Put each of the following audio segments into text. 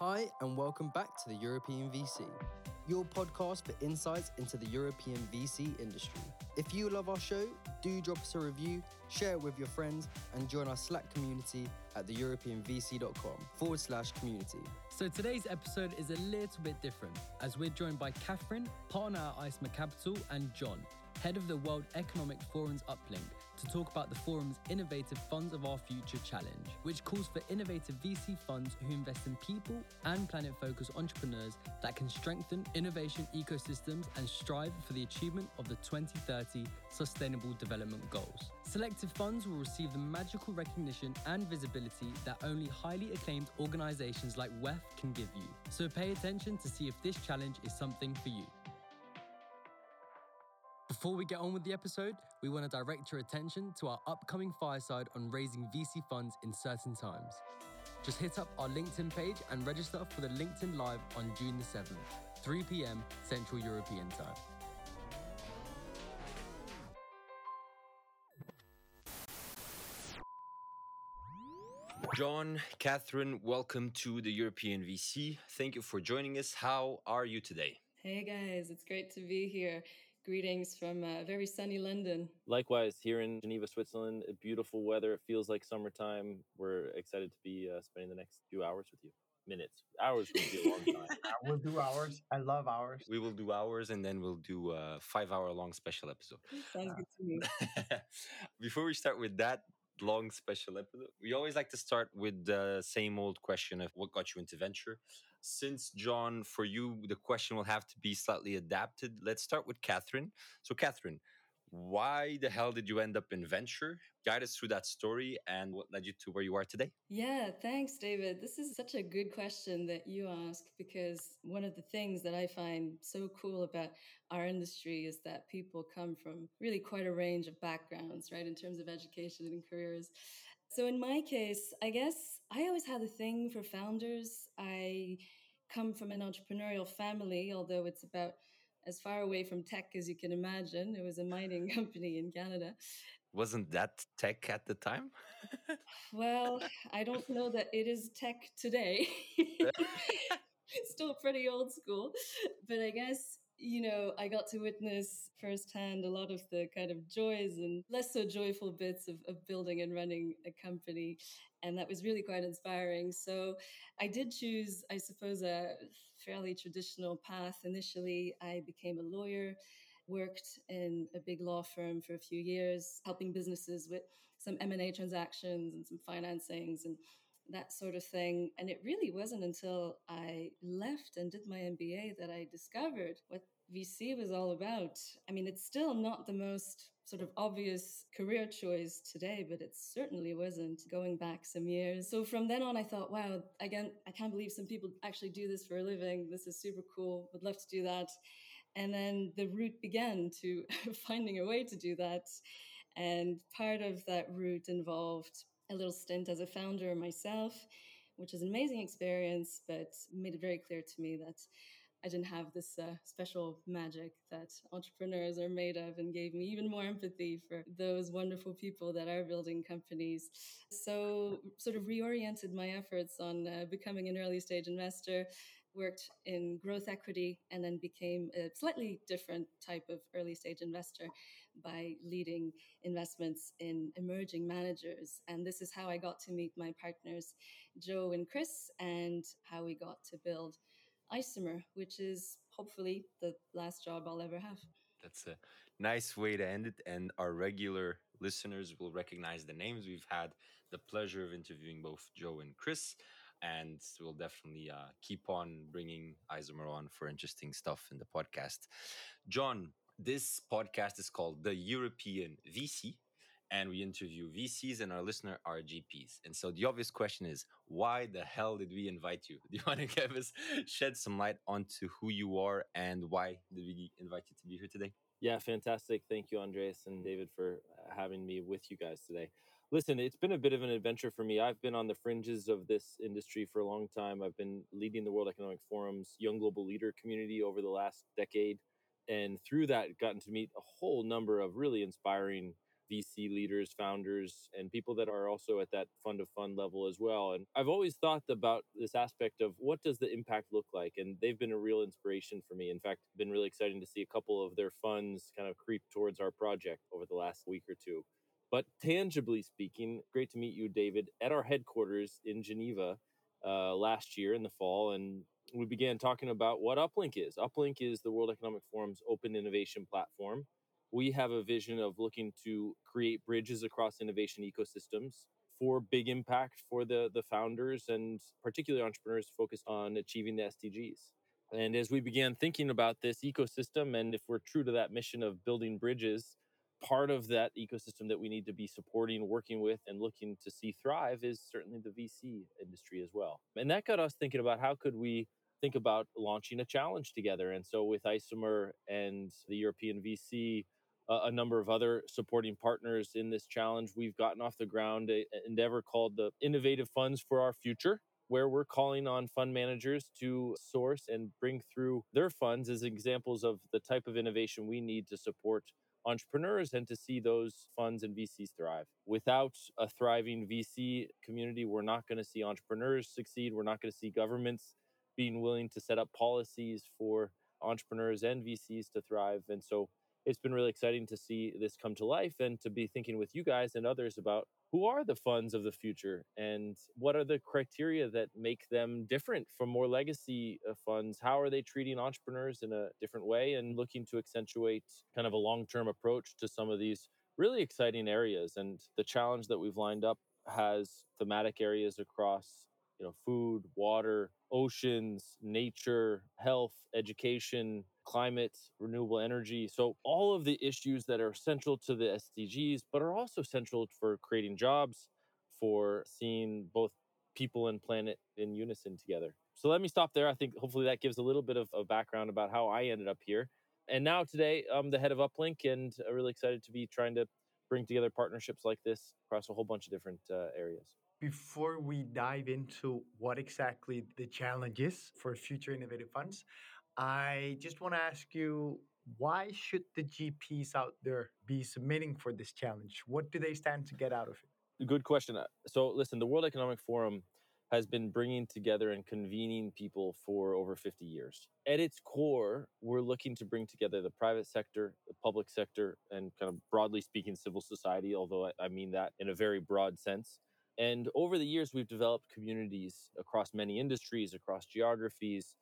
Hi, and welcome back to the European VC, your podcast for insights into the European VC industry. If you love our show, do drop us a review, share it with your friends, and join our Slack community at theeuropeanvc.com forward slash community. So today's episode is a little bit different as we're joined by Catherine, partner at Isomer Capital, and John, head of the World Economic Forum's Uplink, to talk about the forum's Innovative Funds of Our Future Challenge, which calls for innovative VC funds who invest in people and planet focused entrepreneurs that can strengthen innovation ecosystems and strive for the achievement of the 2030 Sustainable Development Goals. Selective funds will receive the magical recognition and visibility that only highly acclaimed organizations like WEF can give you. So pay attention to see if this challenge is something for you. Before we get on with the episode, we want to direct your attention to our upcoming fireside on raising VC funds in certain times. Just hit up our LinkedIn page and register for the LinkedIn Live on June the 7th, 3 p.m. Central European Time. John, Catherine, welcome to the European VC. Thank you for joining us. How are you today? Hey guys, it's great to be here. Greetings from uh, very sunny London. Likewise, here in Geneva, Switzerland, beautiful weather. It feels like summertime. We're excited to be uh, spending the next few hours with you. Minutes, hours would be a long time. we'll do hours. I love hours. We will do hours, and then we'll do a five-hour-long special episode. Sounds good to me. Before we start with that, long special episode. We always like to start with the same old question of what got you into venture. Since John, for you, the question will have to be slightly adapted. Let's start with Catherine. So, Catherine, why the hell did you end up in venture? Guide us through that story and what led you to where you are today. Yeah, thanks, David. This is such a good question that you ask because one of the things that I find so cool about our industry is that people come from really quite a range of backgrounds, right, in terms of education and careers. So, in my case, I guess I always had a thing for founders. I come from an entrepreneurial family, although it's about as far away from tech as you can imagine. It was a mining company in Canada. Wasn't that tech at the time? well, I don't know that it is tech today. It's still pretty old school. But I guess you know, I got to witness firsthand a lot of the kind of joys and less so joyful bits of, of building and running a company. And that was really quite inspiring. So I did choose, I suppose, a fairly traditional path. Initially, I became a lawyer worked in a big law firm for a few years helping businesses with some m&a transactions and some financings and that sort of thing. And it really wasn't until I left and did my MBA that I discovered what VC was all about. I mean, it's still not the most sort of obvious career choice today, but it certainly wasn't going back some years. So from then on, I thought, wow, again, I can't believe some people actually do this for a living. This is super cool. Would love to do that. And then the route began to finding a way to do that. And part of that route involved a little stint as a founder myself, which was an amazing experience, but made it very clear to me that I didn't have this uh, special magic that entrepreneurs are made of and gave me even more empathy for those wonderful people that are building companies. So, sort of reoriented my efforts on uh, becoming an early stage investor, worked in growth equity, and then became a slightly different type of early stage investor by leading investments in emerging managers. And this is how I got to meet my partners, Joe and Chris, and how we got to build Isomer, which is hopefully the last job I'll ever have. That's a nice way to end it. And our regular listeners will recognize the names. We've had the pleasure of interviewing both Joe and Chris, and we'll definitely uh, keep on bringing Isomer on for interesting stuff in the podcast. John, this podcast is called The European VC and we interview VCs and our listener are GPs. And so the obvious question is, why the hell did we invite you? Do you want to give us shed some light onto who you are and why did we invite you to be here today? Yeah, fantastic. Thank you, Andres and David, for having me with you guys today. Listen, it's been a bit of an adventure for me. I've been on the fringes of this industry for a long time. I've been leading the World Economic Forum's Young Global Leader community over the last decade. And through that, gotten to meet a whole number of really inspiring VC leaders, founders, and people that are also at that fund of fund level as well. And I've always thought about this aspect of what does the impact look like? And they've been a real inspiration for me. In fact, been really exciting to see a couple of their funds kind of creep towards our project over the last week or two. But tangibly speaking, great to meet you, David, at our headquarters in Geneva uh, last year in the fall. And we began talking about what Uplink is. Uplink is the World Economic Forum's open innovation platform we have a vision of looking to create bridges across innovation ecosystems for big impact for the the founders and particularly entrepreneurs focused on achieving the SDGs. And as we began thinking about this ecosystem, and if we're true to that mission of building bridges, part of that ecosystem that we need to be supporting, working with, and looking to see thrive is certainly the VC industry as well. And that got us thinking about how could we think about launching a challenge together. And so with Isomer and the European VC uh, a number of other supporting partners in this challenge. We've gotten off the ground eh, an endeavor called the Innovative Funds for Our Future, where we're calling on fund managers to source and bring through their funds as examples of the type of innovation we need to support entrepreneurs and to see those funds and VCs thrive. Without a thriving VC community, we're not going to see entrepreneurs succeed. We're not going to see governments being willing to set up policies for entrepreneurs and VCs to thrive. And so it's been really exciting to see this come to life and to be thinking with you guys and others about who are the funds of the future and what are the criteria that make them different from more legacy uh, funds how are they treating entrepreneurs in a different way and looking to accentuate kind of a long-term approach to some of these really exciting areas and the challenge that we've lined up has thematic areas across you know food water oceans nature health education climate, renewable energy. So, all of the issues that are central to the SDGs, but are also central for creating jobs, for seeing both people and planet in unison together. So, let me stop there. I think hopefully that gives a little bit of a background about how I ended up here. And now, today, I'm the head of Uplink and I'm really excited to be trying to bring together partnerships like this across a whole bunch of different uh, areas. Before we dive into what exactly the challenge is for future innovative funds, I just want to ask you why should the GPs out there be submitting for this challenge? What do they stand to get out of it? Good question. Uh, so, listen, the World Economic Forum has been bringing together and convening people for over 50 years. At its core, we're looking to bring together the private sector, the public sector, and kind of broadly speaking, civil society, although I mean that in a very broad sense. And over the years, we've developed communities across many industries, across geographies,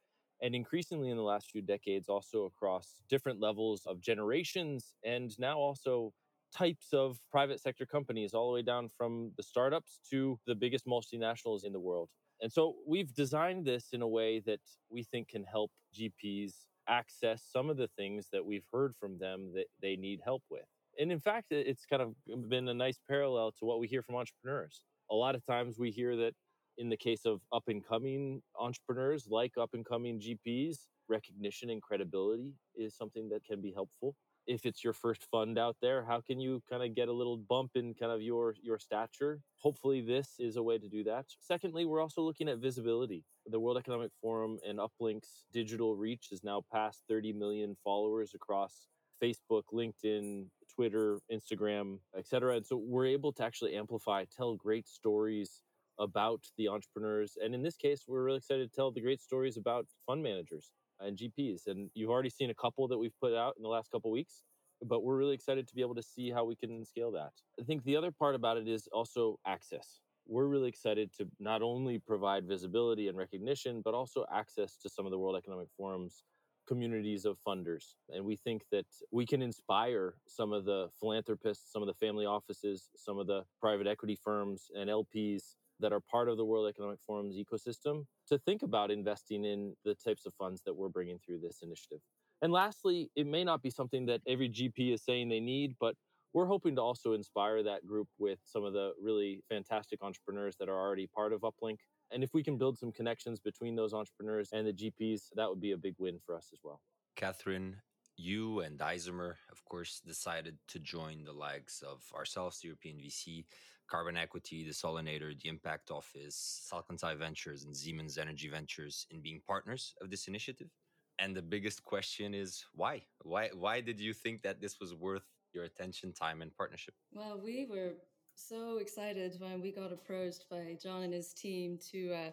and increasingly in the last few decades also across different levels of generations and now also types of private sector companies all the way down from the startups to the biggest multinationals in the world. And so we've designed this in a way that we think can help gps access some of the things that we've heard from them that they need help with. And in fact it's kind of been a nice parallel to what we hear from entrepreneurs a lot of times we hear that in the case of up and coming entrepreneurs like up and coming GPs, recognition and credibility is something that can be helpful. If it's your first fund out there, how can you kind of get a little bump in kind of your your stature? Hopefully this is a way to do that. Secondly, we're also looking at visibility. The World Economic Forum and Uplink's digital reach is now past 30 million followers across Facebook, LinkedIn, Twitter, Instagram, etc. And so we're able to actually amplify, tell great stories about the entrepreneurs. And in this case, we're really excited to tell the great stories about fund managers and GPs. And you've already seen a couple that we've put out in the last couple weeks, but we're really excited to be able to see how we can scale that. I think the other part about it is also access. We're really excited to not only provide visibility and recognition, but also access to some of the World Economic Forum's communities of funders. And we think that we can inspire some of the philanthropists, some of the family offices, some of the private equity firms and LPs that are part of the World Economic Forum's ecosystem to think about investing in the types of funds that we're bringing through this initiative. And lastly, it may not be something that every GP is saying they need, but we're hoping to also inspire that group with some of the really fantastic entrepreneurs that are already part of Uplink. And if we can build some connections between those entrepreneurs and the GPs, that would be a big win for us as well. Catherine, you and Isomer, of course, decided to join the likes of ourselves, the European VC, Carbon Equity, the Solanator, the Impact Office, Salcantay Ventures, and Siemens Energy Ventures in being partners of this initiative. And the biggest question is why? Why why did you think that this was worth your attention, time, and partnership. Well, we were so excited when we got approached by John and his team to uh,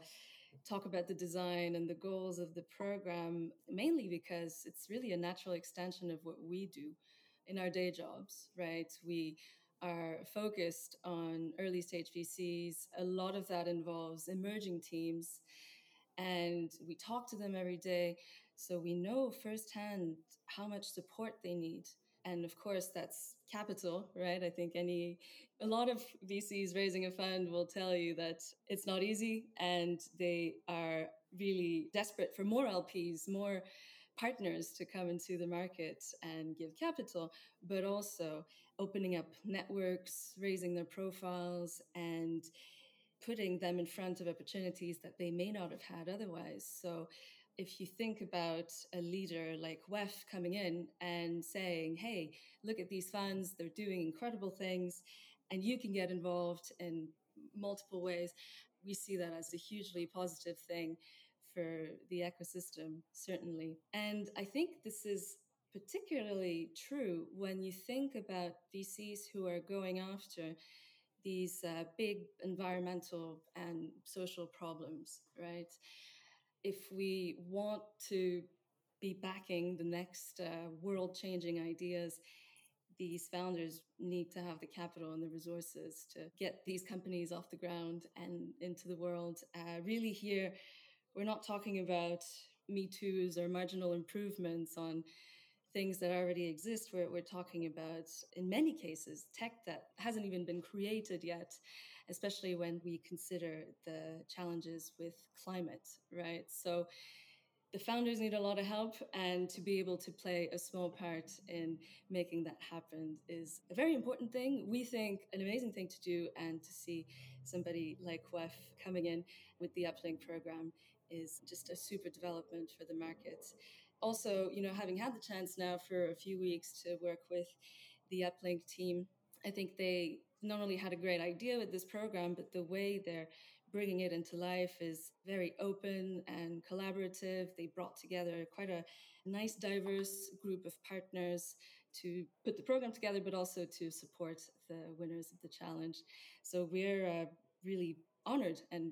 talk about the design and the goals of the program, mainly because it's really a natural extension of what we do in our day jobs, right? We are focused on early stage VCs. A lot of that involves emerging teams, and we talk to them every day. So we know firsthand how much support they need. And of course, that's capital, right? I think any, a lot of VCs raising a fund will tell you that it's not easy and they are really desperate for more LPs, more partners to come into the market and give capital, but also opening up networks, raising their profiles, and putting them in front of opportunities that they may not have had otherwise. So if you think about a leader like WEF coming in and saying, hey, look at these funds, they're doing incredible things, and you can get involved in multiple ways, we see that as a hugely positive thing for the ecosystem, certainly. And I think this is particularly true when you think about VCs who are going after these uh, big environmental and social problems, right? If we want to be backing the next uh, world changing ideas, these founders need to have the capital and the resources to get these companies off the ground and into the world. Uh, really, here, we're not talking about Me Too's or marginal improvements on things that already exist. We're, we're talking about, in many cases, tech that hasn't even been created yet, especially when we consider the challenges with climate, right? So the founders need a lot of help, and to be able to play a small part in making that happen is a very important thing. We think an amazing thing to do, and to see somebody like WEF coming in with the Uplink program is just a super development for the market. Also, you know, having had the chance now for a few weeks to work with the Uplink team, I think they not only had a great idea with this program, but the way they're bringing it into life is very open and collaborative. They brought together quite a nice, diverse group of partners to put the program together, but also to support the winners of the challenge. So we're uh, really honored and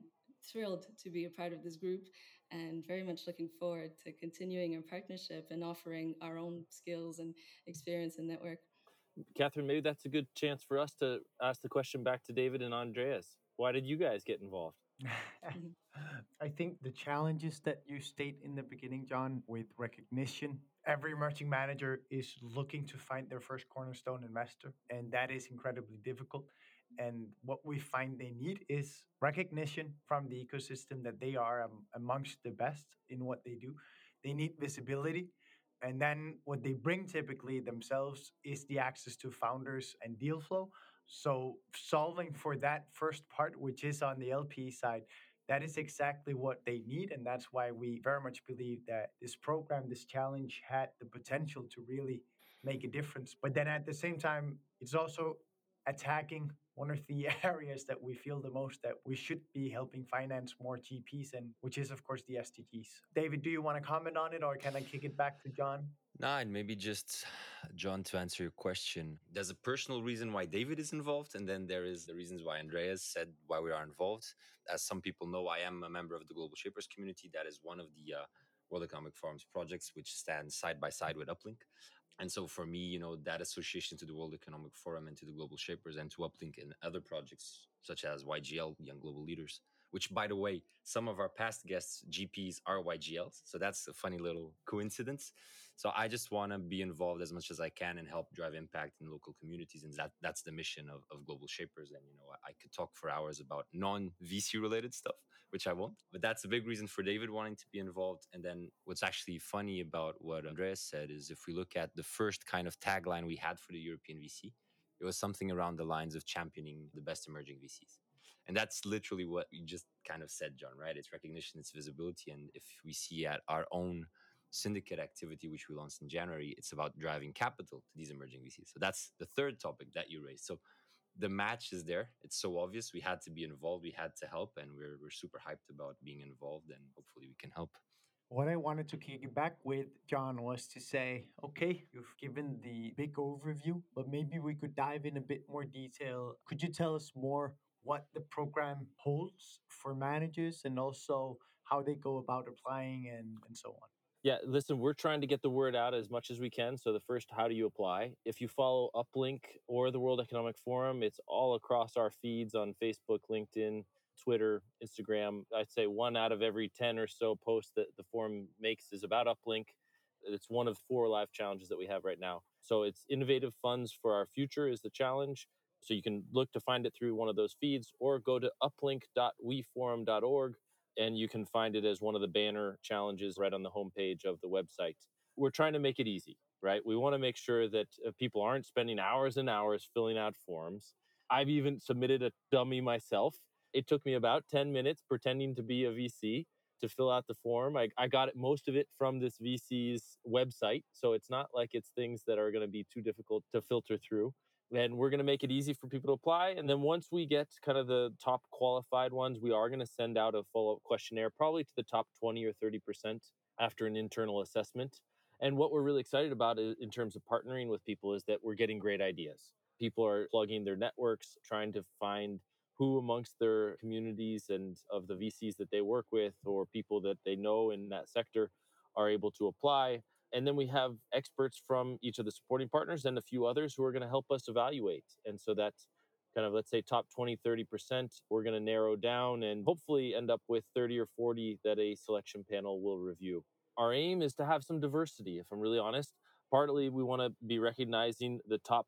thrilled to be a part of this group and very much looking forward to continuing our partnership and offering our own skills and experience and network. Catherine, maybe that's a good chance for us to ask the question back to David and Andreas. Why did you guys get involved? I think the challenges that you state in the beginning, John, with recognition, every emerging manager is looking to find their first cornerstone investor, and that is incredibly difficult. And what we find they need is recognition from the ecosystem that they are um, amongst the best in what they do. They need visibility. And then what they bring typically themselves is the access to founders and deal flow. So, solving for that first part, which is on the LP side, that is exactly what they need. And that's why we very much believe that this program, this challenge had the potential to really make a difference. But then at the same time, it's also attacking one of the areas that we feel the most that we should be helping finance more GPs and which is of course the SDGs. David, do you want to comment on it or can I kick it back to John? No, and maybe just John to answer your question. There's a personal reason why David is involved, and then there is the reasons why Andreas said why we are involved. As some people know, I am a member of the Global Shapers community. That is one of the uh, World Economic Forum's projects, which stands side by side with Uplink. And so for me, you know, that association to the World Economic Forum and to the Global Shapers and to Uplink and other projects such as YGL, Young Global Leaders, which by the way, some of our past guests, GPs, are YGLs. So that's a funny little coincidence. So I just want to be involved as much as I can and help drive impact in local communities. And that that's the mission of, of Global Shapers. And, you know, I, I could talk for hours about non VC related stuff, which I won't. But that's a big reason for David wanting to be involved. And then what's actually funny about what Andreas said is if we look at the first kind of tagline we had for the European VC, it was something around the lines of championing the best emerging VCs. And that's literally what you just kind of said, John, right? It's recognition, it's visibility. And if we see at our own syndicate activity, which we launched in January, it's about driving capital to these emerging VCs. So that's the third topic that you raised. So the match is there. It's so obvious. We had to be involved. We had to help, and we're we're super hyped about being involved, and hopefully we can help. What I wanted to kick back with, John, was to say, okay, you've given the big overview, but maybe we could dive in a bit more detail. Could you tell us more what the program holds for managers and also how they go about applying and, and so on? Yeah, listen, we're trying to get the word out as much as we can. So, the first, how do you apply? If you follow Uplink or the World Economic Forum, it's all across our feeds on Facebook, LinkedIn, Twitter, Instagram. I'd say one out of every 10 or so posts that the forum makes is about Uplink. It's one of four live challenges that we have right now. So it's innovative funds for our future is the challenge. So you can look to find it through one of those feeds or go to uplink.weforum.org and you can find it as one of the banner challenges right on the homepage of the website. We're trying to make it easy, right? We want to make sure that uh, people aren't spending hours and hours filling out forms. I've even submitted a dummy myself it took me about 10 minutes pretending to be a VC to fill out the form. I, I got most of it from this VC's website. So it's not like it's things that are going to be too difficult to filter through. And we're going to make it easy for people to apply. And then once we get kind of the top qualified ones, we are going to send out a follow up questionnaire, probably to the top 20 or 30% after an internal assessment. And what we're really excited about in terms of partnering with people is that we're getting great ideas. People are plugging their networks, trying to find who amongst their communities and of the VCs that they work with or people that they know in that sector are able to apply. And then we have experts from each of the supporting partners and a few others who are going to help us evaluate. And so that's kind of, let's say, top 20, 30%, we're going to narrow down and hopefully end up with 30 or 40 that a selection panel will review. Our aim is to have some diversity, if I'm really honest. Partly, we want to be recognizing the top,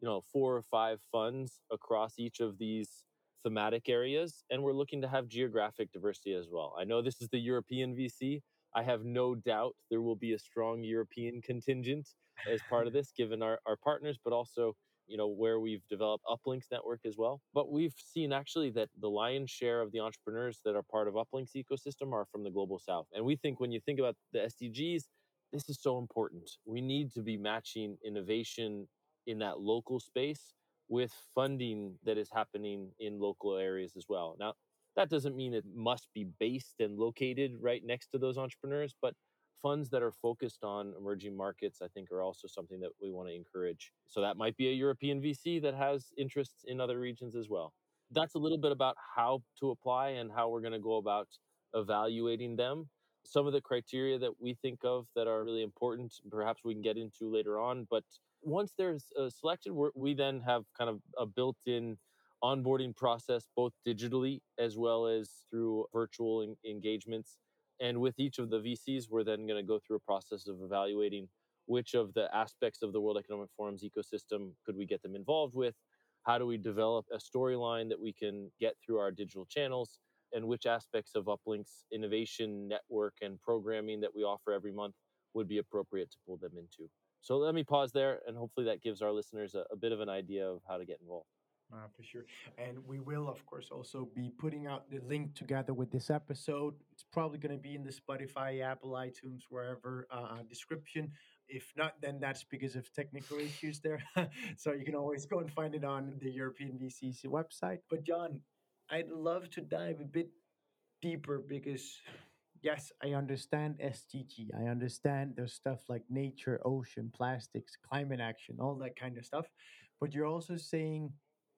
you know, four or five funds across each of these thematic areas, and we're looking to have geographic diversity as well. I know this is the European VC. I have no doubt there will be a strong European contingent as part of this, given our, our partners, but also you know where we've developed Uplinks network as well. But we've seen actually that the lion's share of the entrepreneurs that are part of Uplinks ecosystem are from the global south. And we think when you think about the SDGs, this is so important. We need to be matching innovation in that local space with funding that is happening in local areas as well. Now, that doesn't mean it must be based and located right next to those entrepreneurs, but funds that are focused on emerging markets, I think, are also something that we want to encourage. So that might be a European VC that has interests in other regions as well. That's a little bit about how to apply and how we're going to go about evaluating them. Some of the criteria that we think of that are really important, perhaps we can get into later on, but once they're uh, selected, we then have kind of a built-in onboarding process, both digitally as well as through virtual en- engagements. And with each of the VCs, we're then going to go through a process of evaluating which of the aspects of the World Economic Forum's ecosystem could we get them involved with? How do we develop a storyline that we can get through our digital channels? And which aspects of Uplink's innovation network and programming that we offer every month would be appropriate to pull them into? So let me pause there, and hopefully that gives our listeners a, a bit of an idea of how to get involved. Uh, for sure. And we will, of course, also be putting out the link together with this episode. It's probably going to be in the Spotify, Apple, iTunes, wherever uh, uh, description. If not, then that's because of technical issues there. so you can always go and find it on the European VCC website. But, John, I'd love to dive a bit deeper because yes, I understand SDG. I understand there's stuff like nature, ocean, plastics, climate action, all that kind of stuff. But you're also saying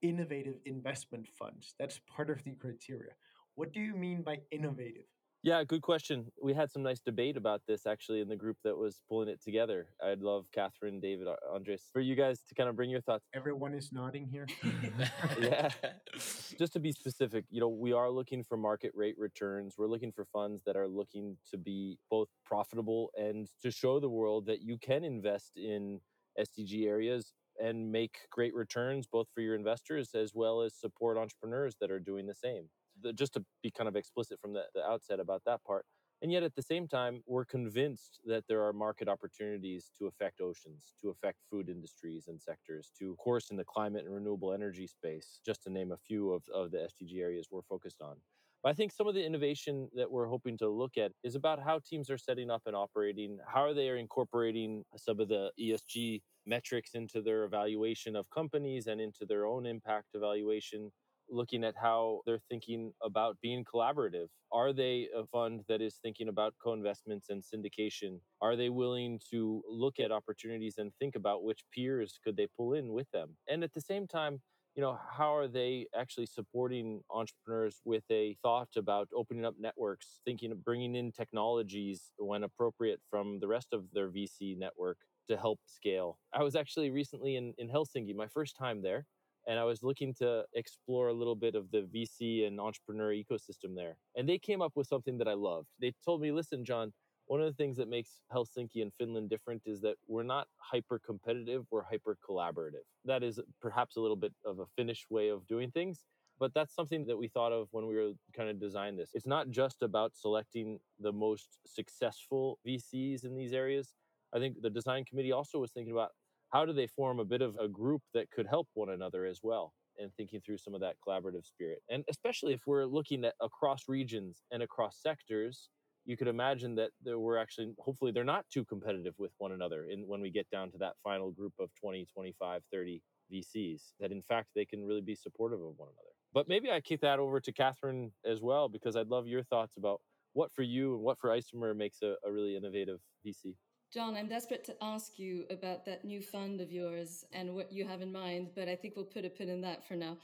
innovative investment funds. That's part of the criteria. What do you mean by innovative? Yeah, good question. We had some nice debate about this actually in the group that was pulling it together. I'd love Catherine, David, uh, Andres, for you guys to kind of bring your thoughts. Everyone is nodding here. yeah. Just to be specific, you know, we are looking for market rate returns. We're looking for funds that are looking to be both profitable and to show the world that you can invest in SDG areas and make great returns both for your investors as well as support entrepreneurs that are doing the same the, just to be kind of explicit from the, the outset about that part. And yet, at the same time, we're convinced that there are market opportunities to affect oceans, to affect food industries and sectors, to, of course, in the climate and renewable energy space, just to name a few of, of the SDG areas we're focused on. But I think some of the innovation that we're hoping to look at is about how teams are setting up and operating, how are they incorporating some of the ESG metrics into their evaluation of companies and into their own impact evaluation looking at how they're thinking about being collaborative. Are they a fund that is thinking about co investments and syndication? Are they willing to look at opportunities and think about which peers could they pull in with them? And at the same time, you know how are they actually supporting entrepreneurs with a thought about opening up networks thinking of bringing in technologies when appropriate from the rest of their vc network to help scale i was actually recently in, in helsinki my first time there and I was looking to explore a little bit of the VC and entrepreneur ecosystem there. And they came up with something that I loved. They told me, listen, John, one of the things that makes Helsinki and Finland different is that we're not hyper competitive, we're hyper collaborative. That is perhaps a little bit of a Finnish way of doing things, but that's something that we thought of when we were kind of designing this. It's not just about selecting the most successful VCs in these areas. I think the design committee also was thinking about how do they form a bit of a group that could help one another as well and thinking through some of that collaborative spirit. And especially if we're looking at across regions and across sectors you could imagine that we're actually hopefully they're not too competitive with one another in when we get down to that final group of 20 25 30 vcs that in fact they can really be supportive of one another. But maybe i kick that over to catherine as well because i'd love your thoughts about what for you and what for isomer makes a, a really innovative vc John, I'm desperate to ask you about that new fund of yours and what you have in mind, but I think we'll put a pin in that for now.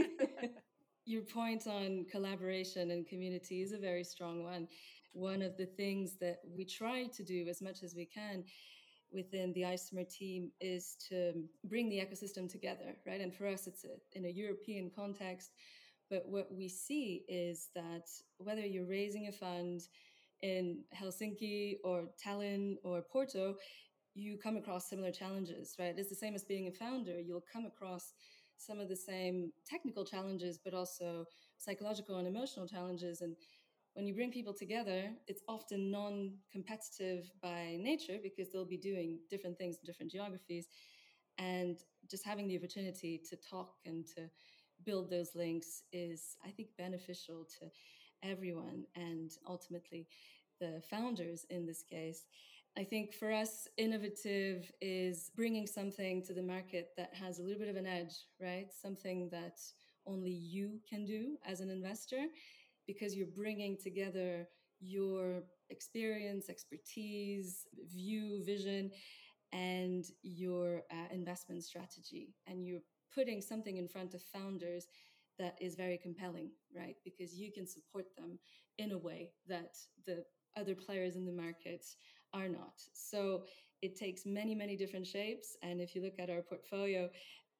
Your point on collaboration and community is a very strong one. One of the things that we try to do as much as we can within the Isomer team is to bring the ecosystem together, right? And for us, it's a, in a European context. But what we see is that whether you're raising a fund, in Helsinki or Tallinn or Porto, you come across similar challenges, right? It's the same as being a founder. You'll come across some of the same technical challenges, but also psychological and emotional challenges. And when you bring people together, it's often non competitive by nature because they'll be doing different things in different geographies. And just having the opportunity to talk and to build those links is, I think, beneficial to everyone and ultimately the founders in this case. I think for us, innovative is bringing something to the market that has a little bit of an edge, right? Something that only you can do as an investor because you're bringing together your experience, expertise, view, vision, and your uh, investment strategy. And you're putting something in front of founders that is very compelling, right? Because you can support them in a way that the other players in the market are not. So it takes many, many different shapes. And if you look at our portfolio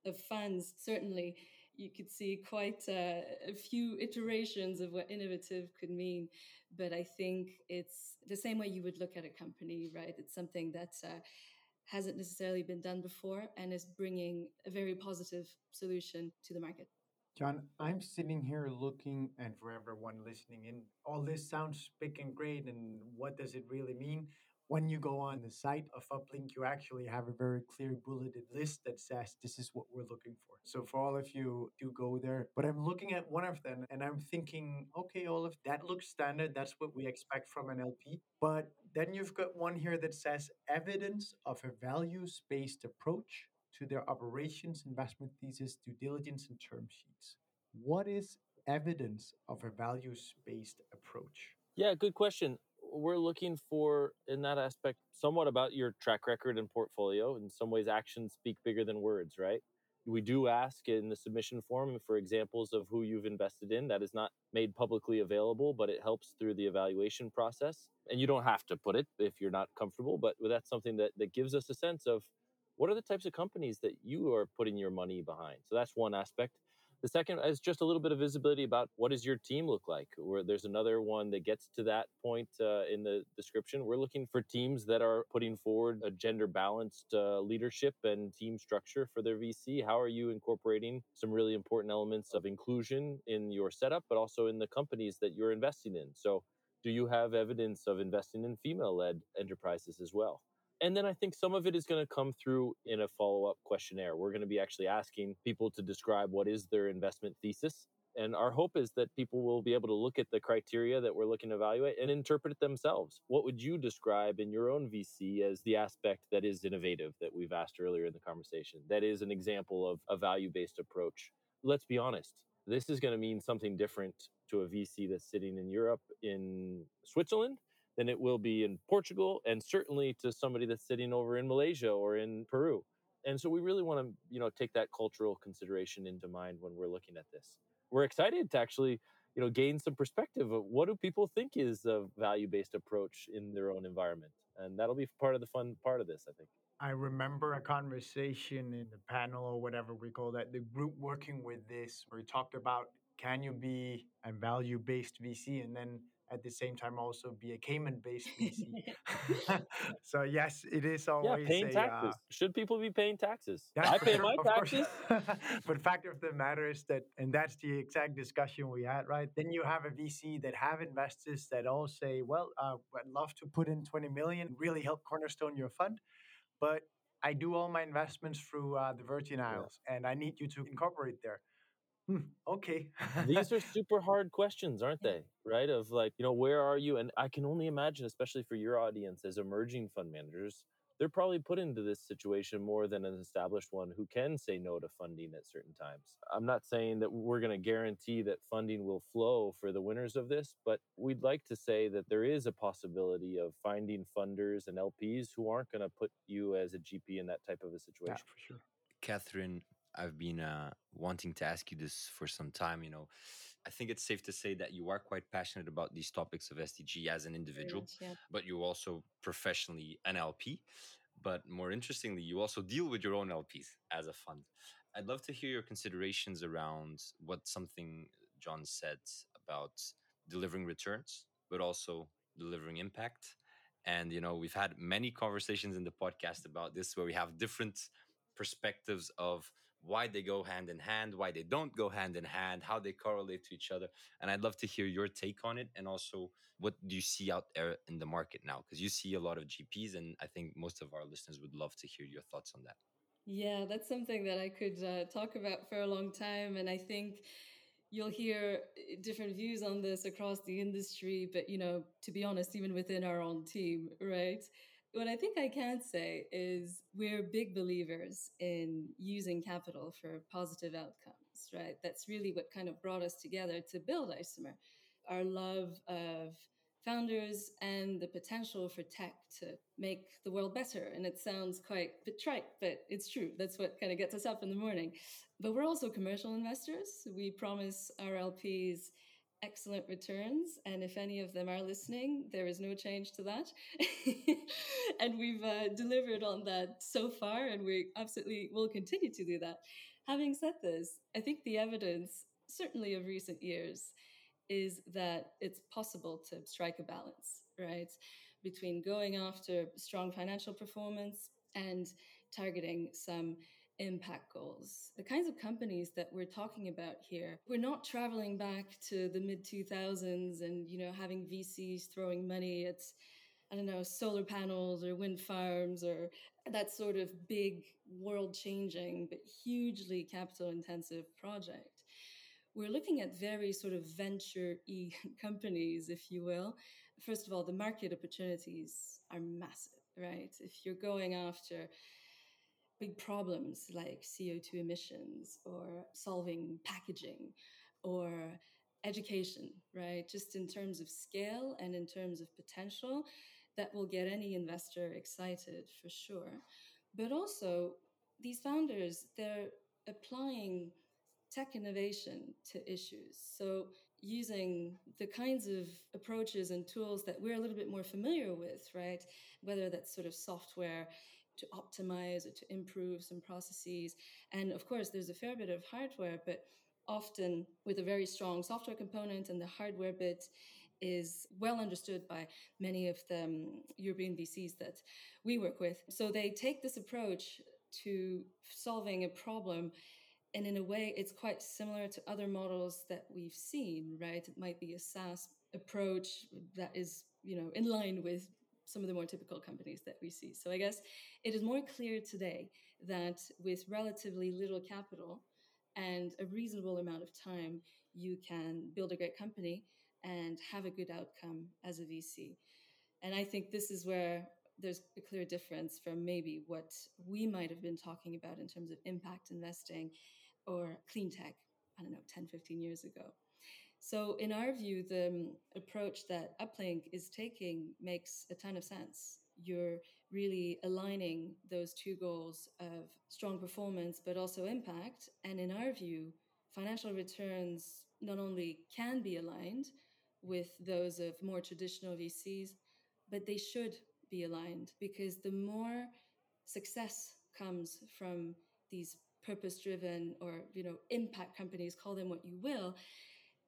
of funds, certainly you could see quite a, a few iterations of what innovative could mean. But I think it's the same way you would look at a company, right? It's something that uh, hasn't necessarily been done before and is bringing a very positive solution to the market. John, I'm sitting here looking, and for everyone listening in, all this sounds big and great. And what does it really mean? When you go on the site of Uplink, you actually have a very clear bulleted list that says this is what we're looking for. So for all of you, do go there. But I'm looking at one of them and I'm thinking, okay, all of that looks standard. That's what we expect from an LP. But then you've got one here that says evidence of a values based approach to their operations, investment thesis, due diligence, and term sheets. What is evidence of a values based approach? Yeah, good question. We're looking for, in that aspect, somewhat about your track record and portfolio. In some ways, actions speak bigger than words, right? We do ask in the submission form for examples of who you've invested in. That is not made publicly available, but it helps through the evaluation process. And you don't have to put it if you're not comfortable, but that's something that, that gives us a sense of what are the types of companies that you are putting your money behind? So that's one aspect. The second is just a little bit of visibility about what does your team look like. Where there's another one that gets to that point uh, in the description. We're looking for teams that are putting forward a gender balanced uh, leadership and team structure for their VC. How are you incorporating some really important elements of inclusion in your setup, but also in the companies that you're investing in? So, do you have evidence of investing in female led enterprises as well? And then I think some of it is going to come through in a follow up questionnaire. We're going to be actually asking people to describe what is their investment thesis. And our hope is that people will be able to look at the criteria that we're looking to evaluate and interpret it themselves. What would you describe in your own VC as the aspect that is innovative that we've asked earlier in the conversation? That is an example of a value based approach. Let's be honest. this is going to mean something different to a VC that's sitting in Europe, in Switzerland, than it will be in Portugal, and certainly to somebody that's sitting over in Malaysia or in Peru. And so we really want to, you know, take that cultural consideration into mind when we're looking at this. We're excited to actually, you know, gain some perspective of what do people think is a value-based approach in their own environment, and that'll be part of the fun part of this, I think. I remember a conversation in the panel or whatever we call that, the group working with this, where we talked about can you be a value based VC and then at the same time also be a Cayman based VC? so, yes, it is always. Yeah, paying a, taxes. Uh, Should people be paying taxes? yeah, I pay sure, my taxes. but fact of the matter is that, and that's the exact discussion we had, right? Then you have a VC that have investors that all say, well, uh, I'd love to put in 20 million, really help cornerstone your fund, but I do all my investments through uh, the Virgin Isles, and I need you to incorporate there. Hmm, okay. These are super hard questions, aren't they? Right? Of like, you know, where are you? And I can only imagine, especially for your audience as emerging fund managers, they're probably put into this situation more than an established one who can say no to funding at certain times. I'm not saying that we're going to guarantee that funding will flow for the winners of this, but we'd like to say that there is a possibility of finding funders and LPs who aren't going to put you as a GP in that type of a situation. yeah, for sure. Catherine, I've been uh, wanting to ask you this for some time. You know, I think it's safe to say that you are quite passionate about these topics of SDG as an individual, much, yeah. but you also professionally an LP. But more interestingly, you also deal with your own LPs as a fund. I'd love to hear your considerations around what something John said about delivering returns, but also delivering impact. And you know, we've had many conversations in the podcast about this where we have different perspectives of why they go hand in hand, why they don't go hand in hand, how they correlate to each other. And I'd love to hear your take on it and also what do you see out there in the market now? Because you see a lot of GPs, and I think most of our listeners would love to hear your thoughts on that. Yeah, that's something that I could uh, talk about for a long time. And I think you'll hear uh, different views on this across the industry. But, you know, to be honest, even within our own team, right? What I think I can say is we're big believers in using capital for positive outcomes, right? That's really what kind of brought us together to build Isomer. Our love of founders and the potential for tech to make the world better. And it sounds quite trite, but it's true. That's what kind of gets us up in the morning. But we're also commercial investors. We promise our LPs excellent returns. And if any of them are listening, there is no change to that. and we've uh, delivered on that so far, and we absolutely will continue to do that. Having said this, I think the evidence, certainly of recent years, is that it's possible to strike a balance, right? Between going after strong financial performance and targeting some impact goals. The kinds of companies that we're talking about here, we're not traveling back to the mid 2000s and, you know, having VCs throwing money at, I don't know, solar panels or wind farms or that sort of big world changing but hugely capital intensive project. We're looking at very sort of venture companies, if you will. First of all, the market opportunities are massive, right? If you're going after big problems like CO2 emissions or solving packaging or education, right? Just in terms of scale and in terms of potential, that will get any investor excited for sure. But also, these founders, they're applying tech innovation to issues. So, using the kinds of approaches and tools that we're a little bit more familiar with, right? Whether that's sort of software to optimize or to improve some processes. And of course, there's a fair bit of hardware, but often with a very strong software component, and the hardware bit is well understood by many of the um, European VCs that we work with. So they take this approach to solving a problem. And in a way, it's quite similar to other models that we've seen, right? It might be a SaaS approach that is, you know, in line with some of the more typical companies that we see. So I guess it is more clear today that with relatively little capital and a reasonable amount of time, you can build a great company and have a good outcome as a VC. And I think this is where there's a clear difference from maybe what we might have been talking about in terms of impact investing or clean tech. I don't know, 10, 15 years ago. So, in our view, the um, approach that Uplink is taking makes a ton of sense. You're really aligning those two goals of strong performance, but also impact. And in our view, financial returns not only can be aligned with those of more traditional VCs, but they should be aligned because the more success comes from these purpose driven or you know impact companies call them what you will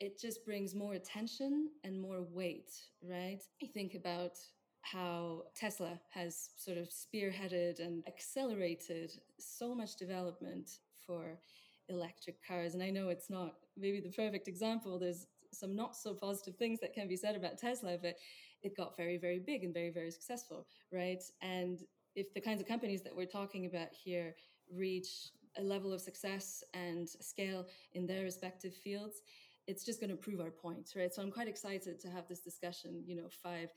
it just brings more attention and more weight right? You think about how tesla has sort of spearheaded and accelerated so much development for electric cars and i know it's not maybe the perfect example. There's some not so positive things that can be said about tesla but it got very very big and very very successful right? And if the kinds of companies that we're talking about here reach a level of success and scale in their respective fields, it's just going to prove our point, right? So I'm quite excited to have this discussion, you know, five,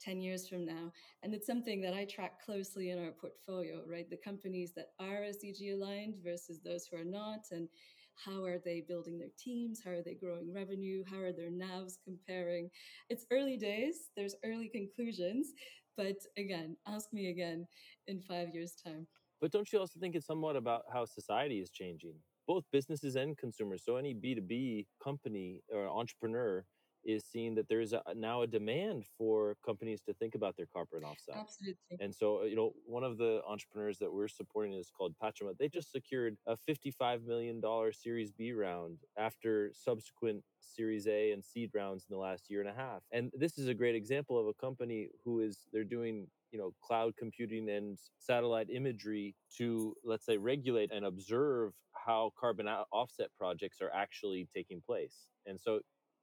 ten years from now. And it's something that I track closely in our portfolio, right? The companies that are SDG aligned versus those who are not. And how are they building their teams? How are they growing revenue? How are their NAVs comparing? It's early days, there's early conclusions. But again, ask me again in five years' time. But don't you also think it's somewhat about how society is changing, both businesses and consumers? So any B2B company or entrepreneur is seeing that there's a, now a demand for companies to think about their carbon offset. Absolutely. And so, uh, you know, one of the entrepreneurs that we're supporting is called Pachama. They just secured a $55 million Series B round after subsequent Series A and seed rounds in the last year and a half. And this is a great example of a company who is, they're doing you know cloud computing and satellite imagery to let's say regulate and observe how carbon offset projects are actually taking place and so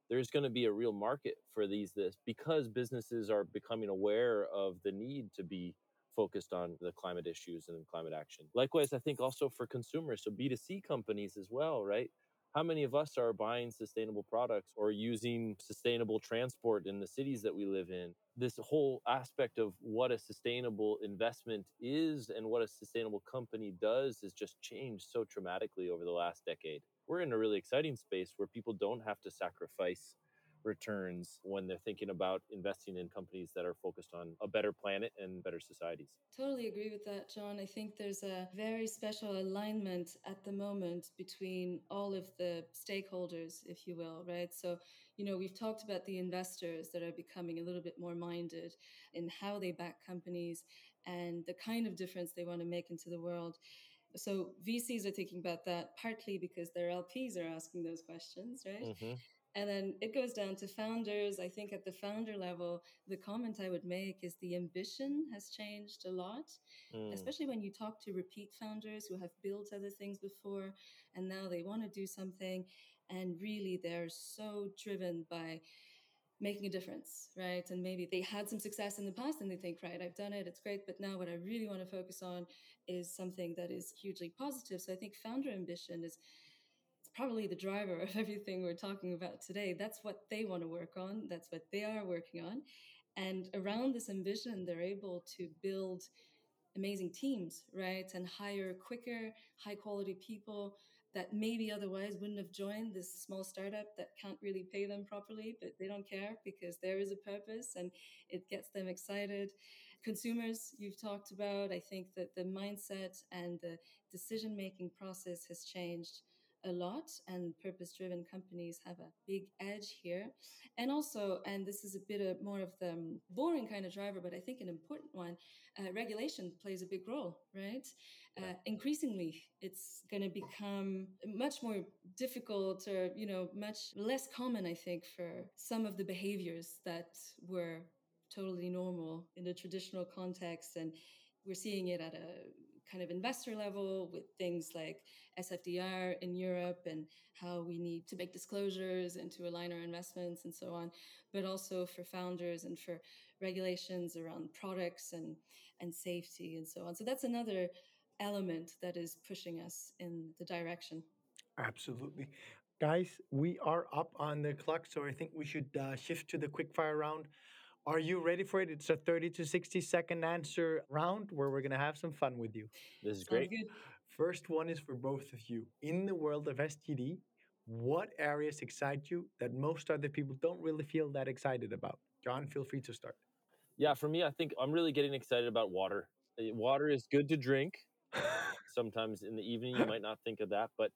there's going to be a real market for these this because businesses are becoming aware of the need to be focused on the climate issues and climate action likewise i think also for consumers so b2c companies as well right how many of us are buying sustainable products or using sustainable transport in the cities that we live in? This whole aspect of what a sustainable investment is and what a sustainable company does has just changed so dramatically over the last decade. We're in a really exciting space where people don't have to sacrifice returns when they're thinking about investing in companies that are focused on a better planet and better societies. Totally agree with that, John. I think there's a very special alignment at the moment between all of the stakeholders, if you will, right? So, you know, we've talked about the investors that are becoming a little bit more minded in how they back companies and the kind of difference they want to make into the world. So VCs are thinking about that partly because their LPs are asking those questions, right? Mm-hmm. And then it goes down to founders. I think at the founder level, the comment I would make is the ambition has changed a lot, mm. especially when you talk to repeat founders who have built other things before and now they want to do something. And really, they're so driven by making a difference, right? And maybe they had some success in the past and they think, right, I've done it, it's great. But now what I really want to focus on is something that is hugely positive. So I think founder ambition is probably the driver of everything we're talking about today. That's what they want to work on, that's what they are working on. And around this ambition, they're able to build amazing teams, right? And hire quicker, high quality people that maybe otherwise wouldn't have joined this small startup that can't really pay them properly, but they don't care because there is a purpose and it gets them excited. Consumers, you've talked about, I think that the mindset and the decision making process has changed a lot and purpose driven companies have a big edge here. And also and this is a bit of more of the um, boring kind of driver but i think an important one uh, regulation plays a big role right? Uh, increasingly it's going to become much more difficult or you know much less common i think for some of the behaviors that were totally normal in the traditional context and we're seeing it at a kind of investor level with things like SFDR in Europe and how we need to make disclosures and to align our investments and so on, but also for founders and for regulations around products and, and safety and so on. So that's another element that is pushing us in the direction. Absolutely. Guys, we are up on the clock, so I think we should uh, shift to the quickfire round. Are you ready for it? It's a 30 to 60 second answer round where we're going to have some fun with you. This is great. First one is for both of you. In the world of SDG, what areas excite you that most other people don't really feel that excited about? John, feel free to start. Yeah, for me, I think I'm really getting excited about water. Uh, Water is good to drink. Sometimes in the evening, you might not think of that, but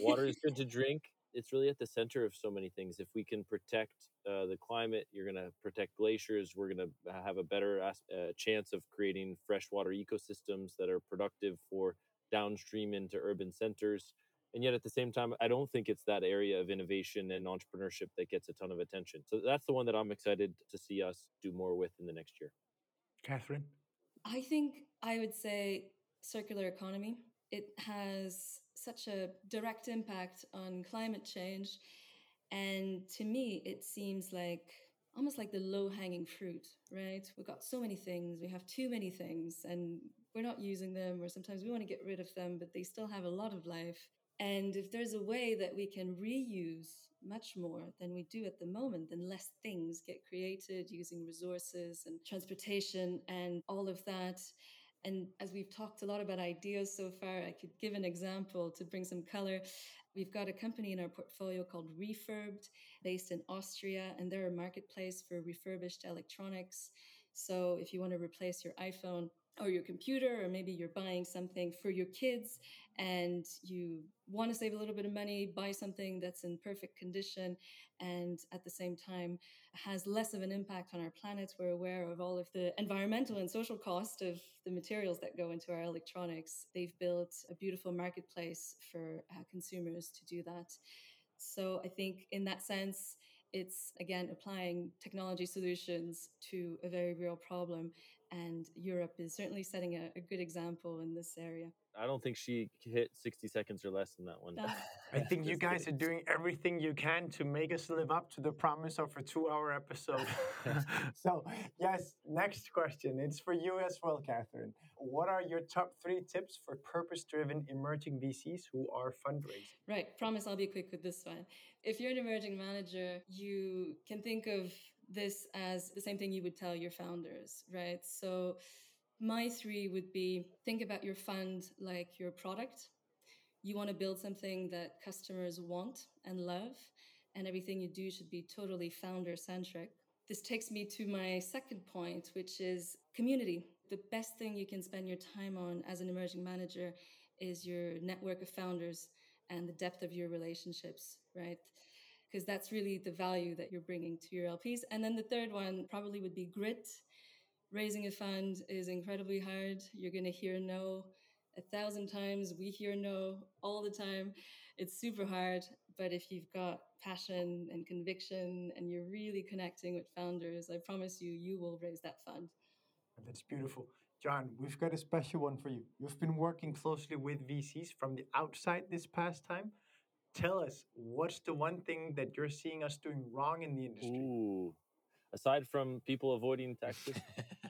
water is good to drink. It's really at the center of so many things. If we can protect uh, the climate, you're going to protect glaciers. We're going to have a better as- uh, chance of creating freshwater ecosystems that are productive for downstream into urban centers. And yet, at the same time, I don't think it's that area of innovation and entrepreneurship that gets a ton of attention. So that's the one that I'm excited to see us do more with in the next year. Catherine? I think I would say circular economy. It has such a direct impact on climate change. And to me, it seems like almost like the low hanging fruit, right? We've got so many things, we have too many things, and we're not using them, or sometimes we want to get rid of them, but they still have a lot of life. And if there's a way that we can reuse much more than we do at the moment, then less things get created using resources and transportation and all of that. And as we've talked a lot about ideas so far, I could give an example to bring some color. We've got a company in our portfolio called Refurbed, based in Austria, and they're a marketplace for refurbished electronics. So if you want to replace your iPhone or your computer, or maybe you're buying something for your kids and you want to save a little bit of money, buy something that's in perfect condition and at the same time has less of an impact on our planet. We're aware of all of the environmental and social cost of the materials that go into our electronics. They've built a beautiful marketplace for uh, consumers to do that. So I think in that sense, it's again applying technology solutions to a very real problem. And Europe is certainly setting a, a good example in this area. I don't think she hit 60 seconds or less in that one. I think you guys kidding. are doing everything you can to make us live up to the promise of a two hour episode. so, yes, next question. It's for you as well, Catherine. What are your top three tips for purpose driven emerging VCs who are fundraising? Right, promise I'll be quick with this one. If you're an emerging manager, you can think of this as the same thing you would tell your founders, right? So, my three would be think about your fund like your product. You want to build something that customers want and love, and everything you do should be totally founder centric. This takes me to my second point, which is community. The best thing you can spend your time on as an emerging manager is your network of founders and the depth of your relationships, right? Because that's really the value that you're bringing to your LPs. And then the third one probably would be grit. Raising a fund is incredibly hard. You're going to hear no a thousand times. We hear no all the time. It's super hard. But if you've got passion and conviction and you're really connecting with founders, I promise you, you will raise that fund. That's beautiful. John, we've got a special one for you. You've been working closely with VCs from the outside this past time. Tell us, what's the one thing that you're seeing us doing wrong in the industry? Ooh. Aside from people avoiding taxes,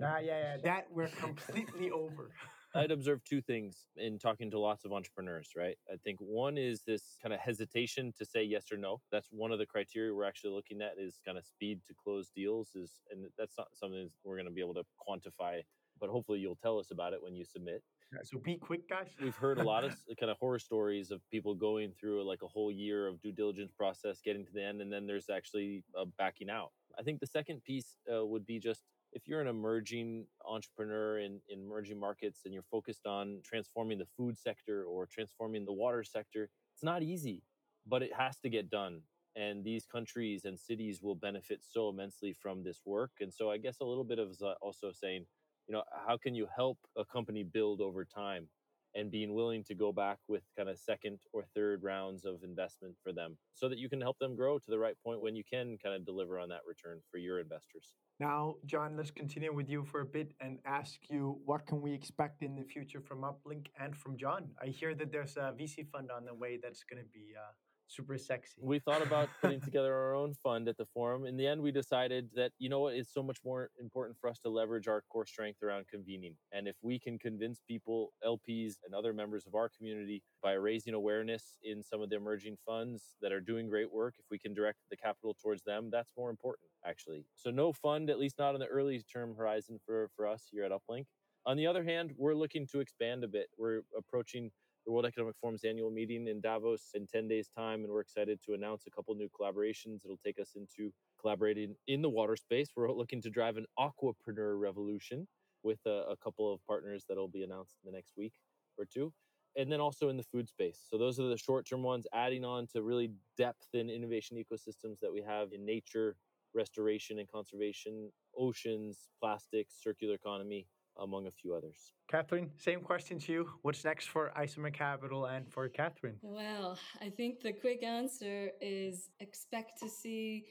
Yeah, yeah, yeah. That we're completely over. I'd observe two things in talking to lots of entrepreneurs, right? I think one is this kind of hesitation to say yes or no. That's one of the criteria we're actually looking at is kind of speed to close deals is and that's not something we're going to be able to quantify, but hopefully you'll tell us about it when you submit. So be quick, guys. We've heard a lot of kind of horror stories of people going through like a whole year of due diligence process, getting to the end, and then there's actually uh, backing out. I think the second piece uh, would be just if you're an emerging entrepreneur in, in emerging markets and you're focused on transforming the food sector or transforming the water sector, it's not easy, but it has to get done. And these countries and cities will benefit so immensely from this work. And so I guess a little bit of uh, also saying, you know, how can you help a company build over time? and being willing to go back with kind of second or third rounds of investment for them so that you can help them grow to the right point when you can kind of deliver on that return for your investors. Now, John, let's continue with you for a bit and ask you what can we expect in the future from Uplink and from John? I hear that there's a VC fund on the way that's going to be uh, super sexy. We thought about putting together our own fund at the forum. In the end, we decided that, you know what, it's so much more important for us to leverage our core strength around convening. And if we can convince people, LPs, and other members of our community by raising awareness in some of the emerging funds that are doing great work, if we can direct the capital towards them, that's more important, actually. So, no fund, at least not on the early term horizon for, for us here at Uplink. On the other hand, we're looking to expand a bit. We're approaching the World Economic Forum's annual meeting in Davos in 10 days' time. And we're excited to announce a couple new collaborations. It'll take us into collaborating in the water space. We're looking to drive an aquapreneur revolution with a, a couple of partners that'll be announced in the next week or two. And then also in the food space. So those are the short term ones, adding on to really depth and innovation ecosystems that we have in nature, restoration and conservation, oceans, plastics, circular economy, among a few others. Catherine, same question to you. What's next for Isomer Capital and for Catherine? Well, I think the quick answer is expect to see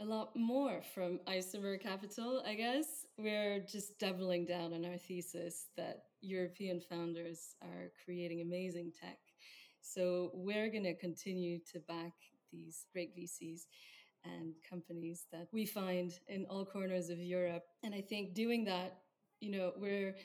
a lot more from Isomer Capital, I guess. We're just doubling down on our thesis that European founders are creating amazing tech. So we're going to continue to back these great VCs and companies that we find in all corners of Europe. And I think doing that, you know, we're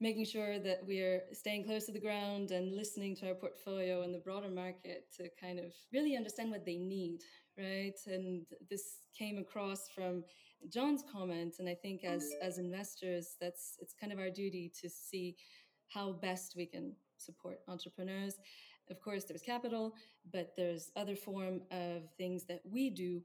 making sure that we're staying close to the ground and listening to our portfolio and the broader market to kind of really understand what they need, right? And this came across from John's comment, and I think as as investors, that's it's kind of our duty to see how best we can support entrepreneurs. Of course, there's capital, but there's other form of things that we do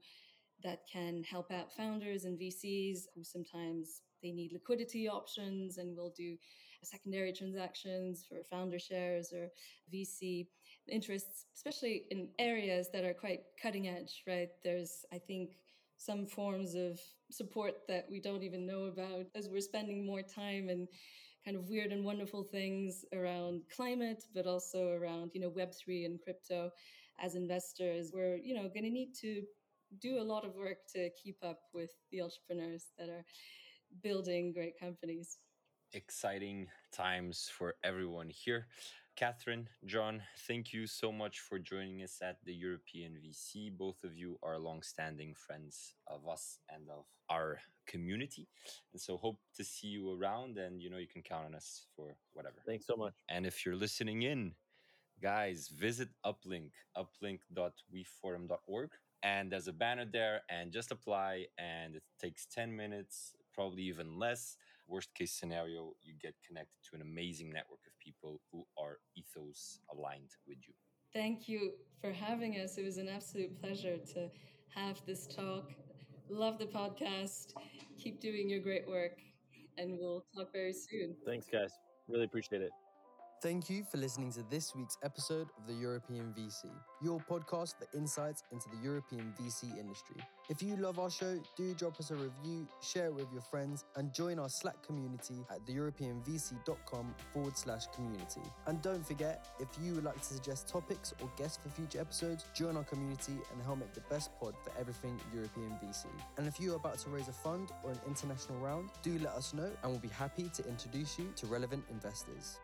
that can help out founders and VCs who sometimes they need liquidity options and we'll do secondary transactions for founder shares or VC interests, especially in areas that are quite cutting edge, right? There's, I think, some forms of support that we don't even know about as we're spending more time and kind of weird and wonderful things around climate, but also around, you know, Web3 and crypto as investors. We're, you know, going to need to do a lot of work to keep up with the entrepreneurs that are building great companies. Exciting times for everyone here. Catherine, John, thank you so much for joining us at the European VC. Both of you are long-standing friends of us and of our community. And so hope to see you around and you know you can count on us for whatever. Thanks so much. And if you're listening in, guys, visit uplink, uplink.weforum.org. And there's a banner there and just apply and it takes 10 minutes, probably even less worst case scenario, you get connected to an amazing network of people who are ethos aligned with you. Thank you for having us. It was an absolute pleasure to have this talk. Love the podcast. Keep doing your great work, and we'll talk very soon. Thanks, guys. Really appreciate it. Thank you for listening to this week's episode of the European VC, your podcast for insights into the European VC industry. If you love our show, do drop us a review, share it with your friends, and join our Slack community at theeuropeanvc.com forward slash community. And don't forget, if you would like to suggest topics or guests for future episodes, join our community and help make the best pod for everything European VC. And if you are about to raise a fund or an international round, do let us know and we'll be happy to introduce you to relevant investors.